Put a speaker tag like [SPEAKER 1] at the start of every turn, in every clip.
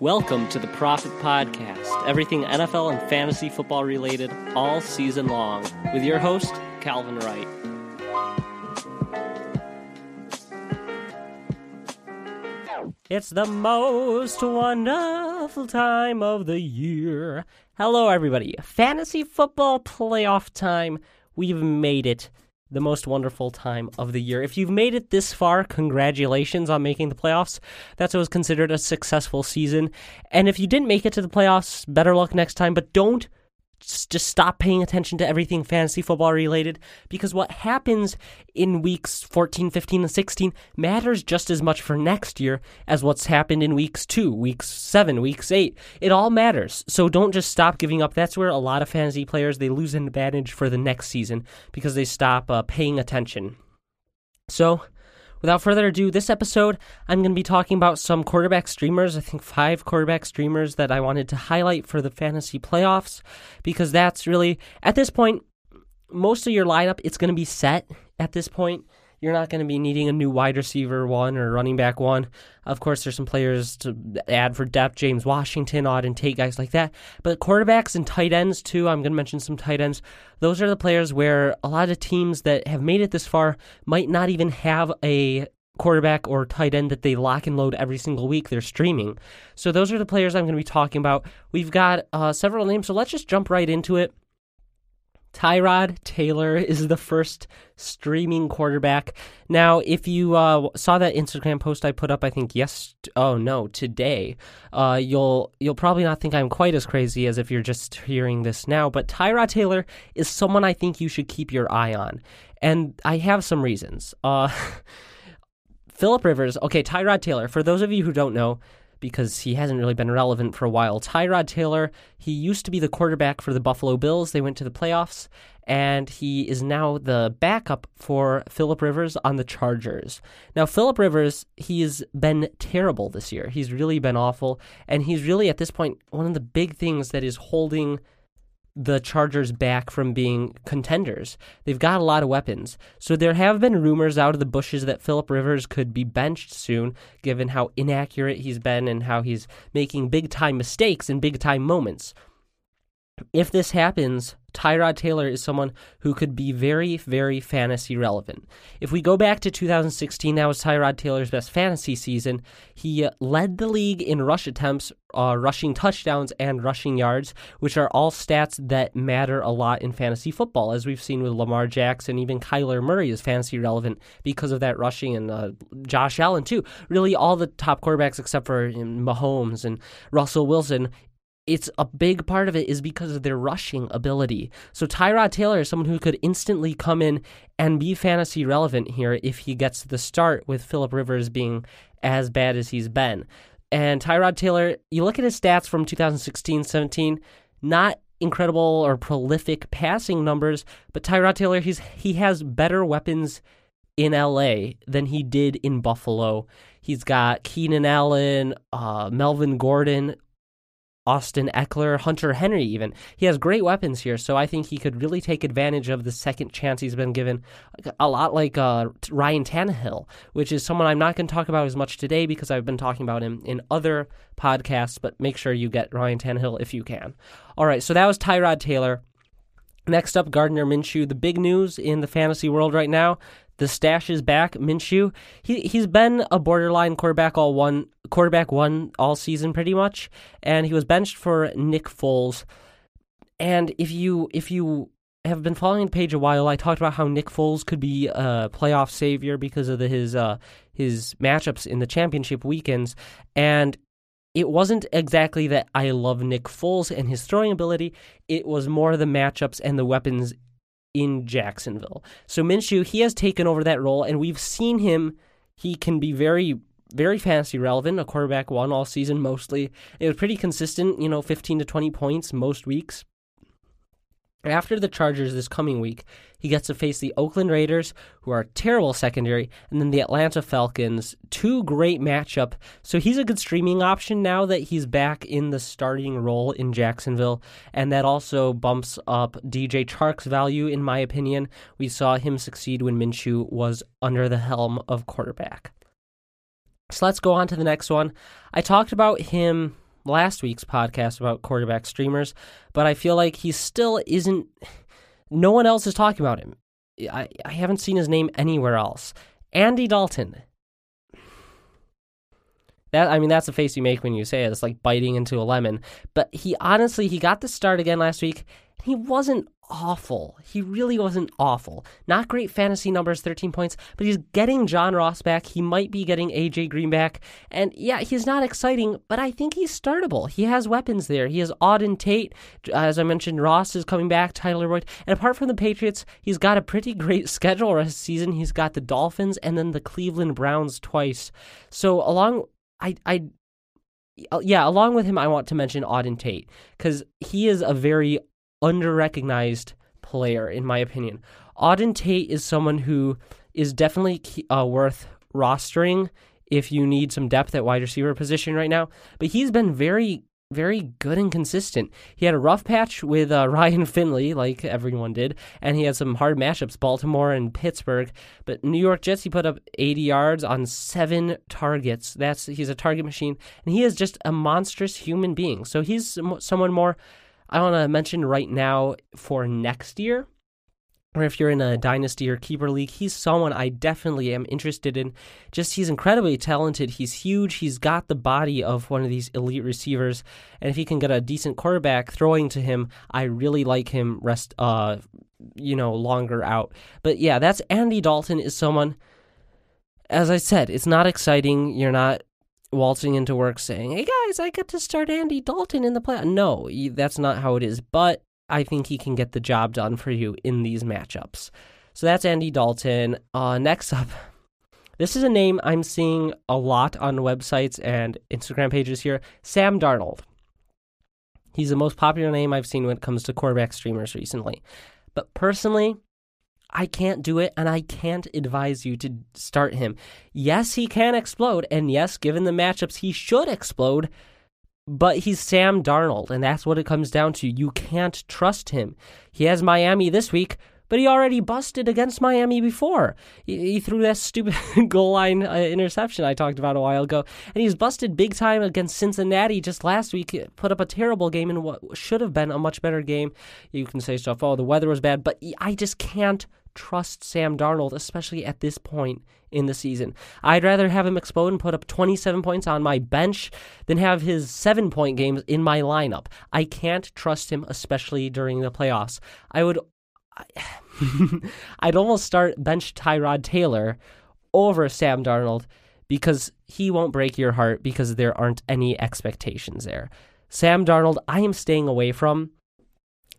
[SPEAKER 1] Welcome to the Profit Podcast, everything NFL and fantasy football related all season long, with your host, Calvin Wright. It's the most wonderful time of the year. Hello, everybody. Fantasy football playoff time. We've made it. The most wonderful time of the year. If you've made it this far, congratulations on making the playoffs. That's what was considered a successful season. And if you didn't make it to the playoffs, better luck next time. But don't just stop paying attention to everything fantasy football related because what happens in weeks 14, 15, and 16 matters just as much for next year as what's happened in weeks 2, weeks 7, weeks 8. It all matters. So don't just stop giving up. That's where a lot of fantasy players they lose an advantage for the next season because they stop uh, paying attention. So, Without further ado, this episode, I'm going to be talking about some quarterback streamers. I think five quarterback streamers that I wanted to highlight for the fantasy playoffs because that's really, at this point, most of your lineup, it's going to be set at this point. You're not going to be needing a new wide receiver one or running back one. Of course, there's some players to add for depth, James Washington, Auden Tate, guys like that. But quarterbacks and tight ends, too, I'm going to mention some tight ends. Those are the players where a lot of teams that have made it this far might not even have a quarterback or tight end that they lock and load every single week. They're streaming. So those are the players I'm going to be talking about. We've got uh, several names, so let's just jump right into it. Tyrod Taylor is the first streaming quarterback. Now, if you uh, saw that Instagram post I put up, I think yes, oh no, today, uh, you'll you'll probably not think I'm quite as crazy as if you're just hearing this now. But Tyrod Taylor is someone I think you should keep your eye on, and I have some reasons. Uh, Philip Rivers, okay, Tyrod Taylor. For those of you who don't know, because he hasn't really been relevant for a while. Tyrod Taylor, he used to be the quarterback for the Buffalo Bills. They went to the playoffs, and he is now the backup for Philip Rivers on the Chargers. Now, Philip Rivers, he has been terrible this year. He's really been awful, and he's really, at this point, one of the big things that is holding the Chargers back from being contenders. They've got a lot of weapons. So there have been rumors out of the bushes that Philip Rivers could be benched soon, given how inaccurate he's been and how he's making big time mistakes in big time moments. If this happens, Tyrod Taylor is someone who could be very, very fantasy relevant. If we go back to 2016, that was Tyrod Taylor's best fantasy season. He uh, led the league in rush attempts, uh, rushing touchdowns, and rushing yards, which are all stats that matter a lot in fantasy football, as we've seen with Lamar Jackson. Even Kyler Murray is fantasy relevant because of that rushing, and uh, Josh Allen, too. Really, all the top quarterbacks except for Mahomes and Russell Wilson it's a big part of it is because of their rushing ability. So Tyrod Taylor is someone who could instantly come in and be fantasy relevant here if he gets the start with Philip Rivers being as bad as he's been. And Tyrod Taylor, you look at his stats from 2016 17, not incredible or prolific passing numbers, but Tyrod Taylor, he's he has better weapons in LA than he did in Buffalo. He's got Keenan Allen, uh, Melvin Gordon, Austin Ekeler, Hunter Henry, even. He has great weapons here, so I think he could really take advantage of the second chance he's been given, a lot like uh, Ryan Tannehill, which is someone I'm not going to talk about as much today because I've been talking about him in other podcasts, but make sure you get Ryan Tannehill if you can. All right, so that was Tyrod Taylor. Next up, Gardner Minshew. The big news in the fantasy world right now the stash is back. Minshew, he he's been a borderline quarterback all one quarterback one all season pretty much, and he was benched for Nick Foles. And if you if you have been following the page a while, I talked about how Nick Foles could be a playoff savior because of the, his uh, his matchups in the championship weekends, and it wasn't exactly that I love Nick Foles and his throwing ability. It was more the matchups and the weapons in Jacksonville. So Minshew, he has taken over that role, and we've seen him. He can be very, very fantasy relevant. A quarterback one all season mostly. It was pretty consistent, you know, 15 to 20 points most weeks. After the Chargers this coming week, he gets to face the Oakland Raiders, who are terrible secondary, and then the Atlanta Falcons. Two great matchup. So he's a good streaming option now that he's back in the starting role in Jacksonville, and that also bumps up DJ Chark's value, in my opinion. We saw him succeed when Minshew was under the helm of quarterback. So let's go on to the next one. I talked about him last week's podcast about quarterback streamers, but I feel like he still isn't. No one else is talking about him. I, I haven't seen his name anywhere else. Andy Dalton. That I mean, that's the face you make when you say it. It's like biting into a lemon. But he honestly, he got the start again last week. He wasn't awful. He really wasn't awful. Not great fantasy numbers, 13 points, but he's getting John Ross back. He might be getting AJ Green back. And yeah, he's not exciting, but I think he's startable. He has weapons there. He has Auden Tate. Uh, as I mentioned, Ross is coming back, Tyler Boyd. And apart from the Patriots, he's got a pretty great schedule of season. He's got the Dolphins and then the Cleveland Browns twice. So along I I uh, yeah, along with him, I want to mention Auden Tate because he is a very underrecognized player, in my opinion. Auden Tate is someone who is definitely uh, worth rostering if you need some depth at wide receiver position right now. But he's been very, very good and consistent. He had a rough patch with uh, Ryan Finley, like everyone did, and he had some hard matchups, Baltimore and Pittsburgh. But New York Jets, he put up 80 yards on seven targets. That's he's a target machine, and he is just a monstrous human being. So he's someone more I want to mention right now for next year, or if you're in a dynasty or keeper league, he's someone I definitely am interested in. Just he's incredibly talented. He's huge. He's got the body of one of these elite receivers, and if he can get a decent quarterback throwing to him, I really like him. Rest, uh, you know, longer out. But yeah, that's Andy Dalton. Is someone. As I said, it's not exciting. You're not waltzing into work saying, "Hey guys, I get to start Andy Dalton in the play." No, that's not how it is. But I think he can get the job done for you in these matchups. So that's Andy Dalton. Uh, next up, this is a name I'm seeing a lot on websites and Instagram pages here. Sam Darnold. He's the most popular name I've seen when it comes to quarterback streamers recently. But personally, I can't do it and I can't advise you to start him. Yes, he can explode, and yes, given the matchups, he should explode, but he's Sam Darnold, and that's what it comes down to. You can't trust him. He has Miami this week, but he already busted against Miami before. He, threw that stupid goal line uh, interception I talked about a while ago, and he's busted big time against Cincinnati just last week. Put up a terrible game in what should have been a much better game. You can say stuff, oh, the weather was bad, but I just can't trust Sam Darnold, especially at this point in the season. I'd rather have him explode and put up 27 points on my bench than have his seven point games in my lineup. I can't trust him, especially during the playoffs. I would. I'd almost start bench Tyrod Taylor over Sam Darnold because he won't break your heart because there aren't any expectations there. Sam Darnold, I am staying away from.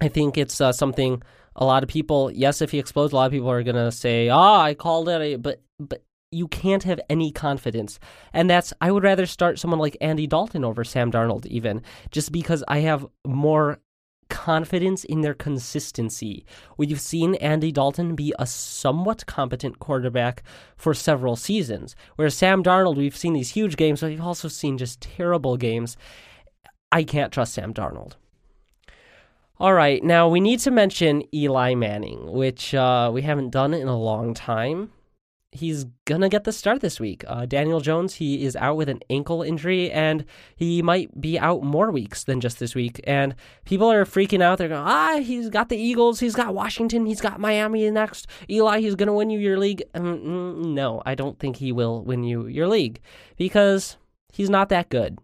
[SPEAKER 1] I think it's uh, something a lot of people, yes, if he explodes, a lot of people are gonna say, "Ah, oh, I called it," but but you can't have any confidence, and that's I would rather start someone like Andy Dalton over Sam Darnold, even just because I have more confidence in their consistency. We've seen Andy Dalton be a somewhat competent quarterback for several seasons, whereas Sam Darnold, we've seen these huge games, but we've also seen just terrible games. I can't trust Sam Darnold. All right, now we need to mention Eli Manning, which uh, we haven't done in a long time. He's gonna get the start this week. Uh, Daniel Jones, he is out with an ankle injury, and he might be out more weeks than just this week. And people are freaking out. They're going, ah, he's got the Eagles, he's got Washington, he's got Miami next. Eli, he's gonna win you your league. Mm, mm, no, I don't think he will win you your league because he's not that good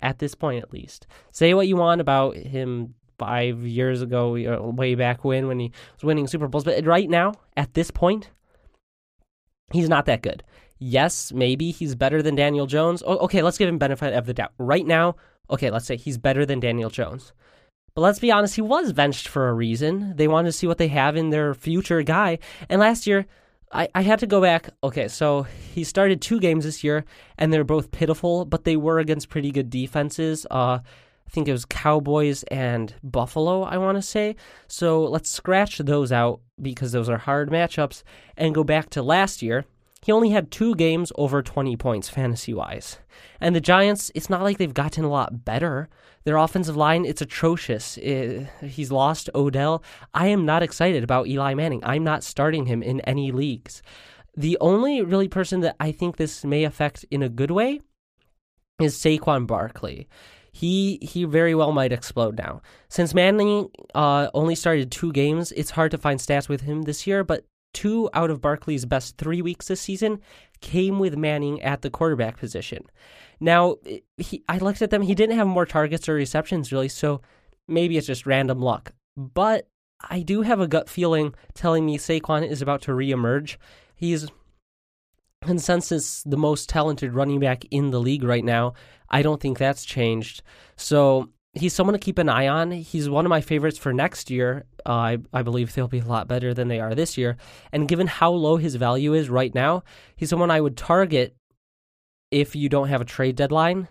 [SPEAKER 1] at this point, at least. Say what you want about him five years ago, way back when, when he was winning Super Bowls. But right now, at this point, he's not that good. yes, maybe he's better than Daniel Jones. Okay, let's give him benefit of the doubt. Right now, okay, let's say he's better than Daniel Jones. But let's be honest, he was benched for a reason. They wanted to see what they have in their future guy. And last year, I, I had to go back. Okay, so he started two games this year, and they're both pitiful, but they were against pretty good defenses. Uh, I think it was Cowboys and Buffalo, I want to say. So let's scratch those out because those are hard matchups and go back to last year. He only had two games over 20 points fantasy wise. And the Giants, it's not like they've gotten a lot better. Their offensive line, it's atrocious. It, he's lost Odell. I am not excited about Eli Manning. I'm not starting him in any leagues. The only really person that I think this may affect in a good way is Saquon Barkley he he very well might explode now. Since Manning uh, only started two games, it's hard to find stats with him this year. But two out of Barkley's best three weeks this season came with Manning at the quarterback position. Now, he, I looked at them; he didn't have more targets or receptions really, so maybe it's just random luck. But I do have a gut feeling telling me Saquon is about to reemerge. He's consensus the most talented running back in the league right now. I don't think that's changed. So he's someone to keep an eye on. He's one of my favorites for next year. Uh, I, I believe they'll be a lot better than they are this year. And given how low his value is right now, he's someone I would target if you don't have a trade deadline.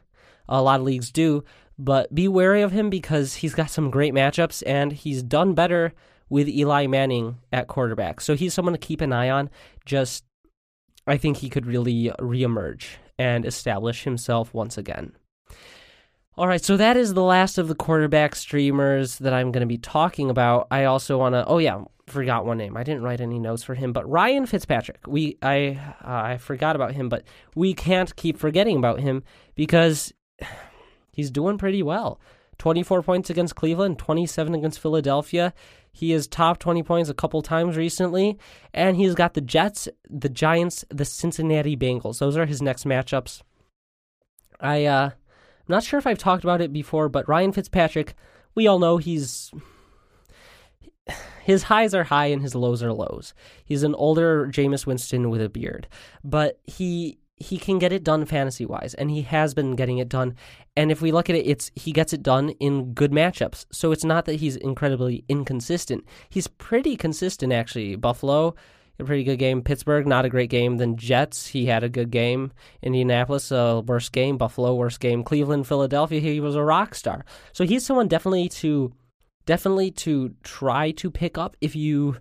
[SPEAKER 1] A lot of leagues do, but be wary of him because he's got some great matchups and he's done better with Eli Manning at quarterback. So he's someone to keep an eye on. Just I think he could really reemerge and establish himself once again. All right, so that is the last of the quarterback streamers that I'm going to be talking about. I also want to. Oh yeah, forgot one name. I didn't write any notes for him, but Ryan Fitzpatrick. We I uh, I forgot about him, but we can't keep forgetting about him because he's doing pretty well. 24 points against Cleveland, 27 against Philadelphia. He has top 20 points a couple times recently, and he's got the Jets, the Giants, the Cincinnati Bengals. Those are his next matchups. I uh I'm not sure if I've talked about it before, but Ryan Fitzpatrick, we all know he's his highs are high and his lows are lows. He's an older Jameis Winston with a beard, but he he can get it done fantasy wise, and he has been getting it done. And if we look at it, it's he gets it done in good matchups. So it's not that he's incredibly inconsistent. He's pretty consistent actually. Buffalo, a pretty good game. Pittsburgh, not a great game. Then Jets, he had a good game. Indianapolis, a worst game. Buffalo, worst game. Cleveland, Philadelphia, he was a rock star. So he's someone definitely to definitely to try to pick up if you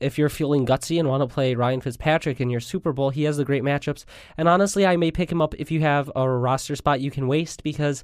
[SPEAKER 1] if you're feeling gutsy and want to play Ryan Fitzpatrick in your Super Bowl, he has the great matchups. And honestly, I may pick him up if you have a roster spot you can waste because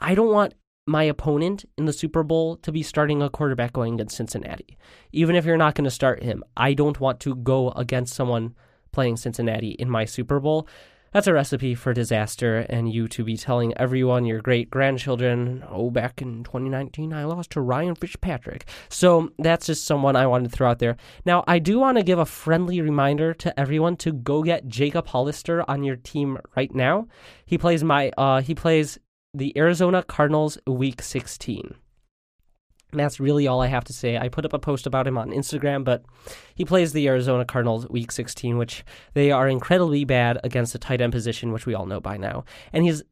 [SPEAKER 1] I don't want my opponent in the Super Bowl to be starting a quarterback going against Cincinnati. Even if you're not going to start him, I don't want to go against someone playing Cincinnati in my Super Bowl that's a recipe for disaster, and you to be telling everyone, your great grandchildren, oh, back in 2019, I lost to Ryan Fitzpatrick. So that's just someone I wanted to throw out there. Now, I do want to give a friendly reminder to everyone to go get Jacob Hollister on your team right now. He plays my, uh, he plays the Arizona Cardinals Week 16. That's really all I have to say. I put up a post about him on Instagram, but he plays the Arizona Cardinals week 16, which they are incredibly bad against the tight end position, which we all know by now. And he's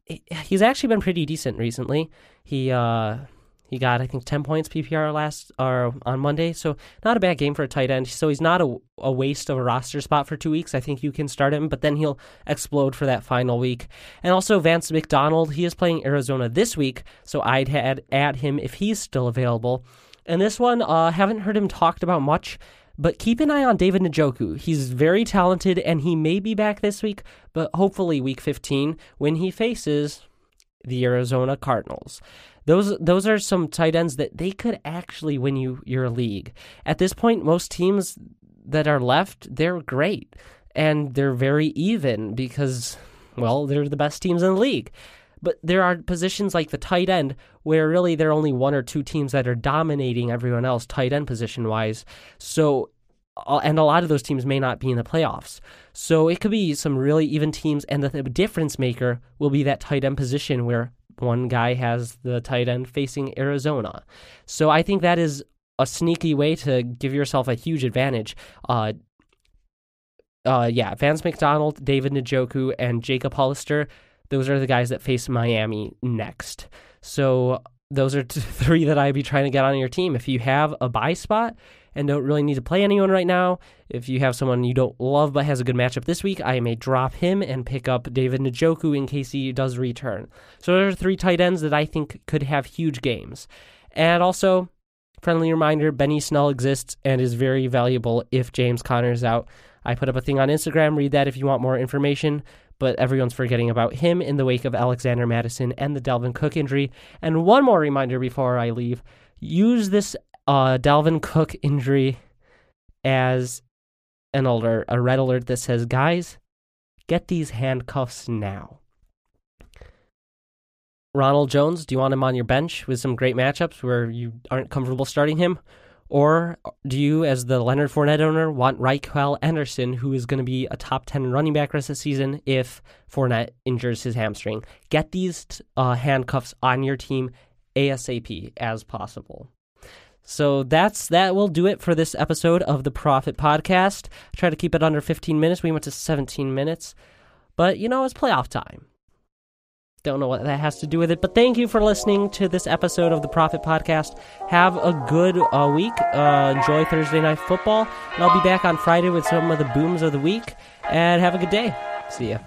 [SPEAKER 1] he's actually been pretty decent recently. He uh he got, I think, 10 points PPR last or on Monday. So not a bad game for a tight end. So he's not a, a waste of a roster spot for two weeks. I think you can start him, but then he'll explode for that final week. And also Vance McDonald, he is playing Arizona this week. So I'd add, add him if he's still available. And this one, uh, haven't heard him talked about much. But keep an eye on David Njoku. He's very talented and he may be back this week, but hopefully week 15 when he faces the Arizona Cardinals. Those those are some tight ends that they could actually win you your league. At this point, most teams that are left, they're great and they're very even because well, they're the best teams in the league. But there are positions like the tight end where really there are only one or two teams that are dominating everyone else tight end position wise. So and a lot of those teams may not be in the playoffs. So it could be some really even teams, and the difference maker will be that tight end position where one guy has the tight end facing Arizona. So I think that is a sneaky way to give yourself a huge advantage. Uh, uh, yeah, Vance McDonald, David Njoku, and Jacob Hollister. Those are the guys that face Miami next. So those are three that I'd be trying to get on your team. If you have a buy spot and don't really need to play anyone right now, if you have someone you don't love but has a good matchup this week, I may drop him and pick up David Njoku in case he does return. So there are three tight ends that I think could have huge games. And also, friendly reminder Benny Snell exists and is very valuable if James Conner is out. I put up a thing on Instagram. Read that if you want more information. But everyone's forgetting about him in the wake of Alexander Mattison and the Dalvin Cook injury. And one more reminder before I leave use this uh, Dalvin Cook injury as an alert, a red alert that says, guys, get these handcuffs now. Ronald Jones, do you want him on your bench with some great matchups where you aren't comfortable starting him? Or do you, as the Leonard Fournette owner, want Ryquell Anderson, who is going to be a top 10 running back rest of the season if Fournette injures his hamstring? Get these uh, handcuffs on your team ASAP as possible. So that's that will do it for this episode of the Profit Podcast. I try to keep it under 15 minutes. We went to 17 minutes. But you know, it's playoff time. Don't know what that has to do with it, but thank you for listening to this episode of the Profit Podcast. Have a good uh, week. Uh, enjoy Thursday Night Football. And I'll be back on Friday with some of the booms of the week. And have a good day. See ya.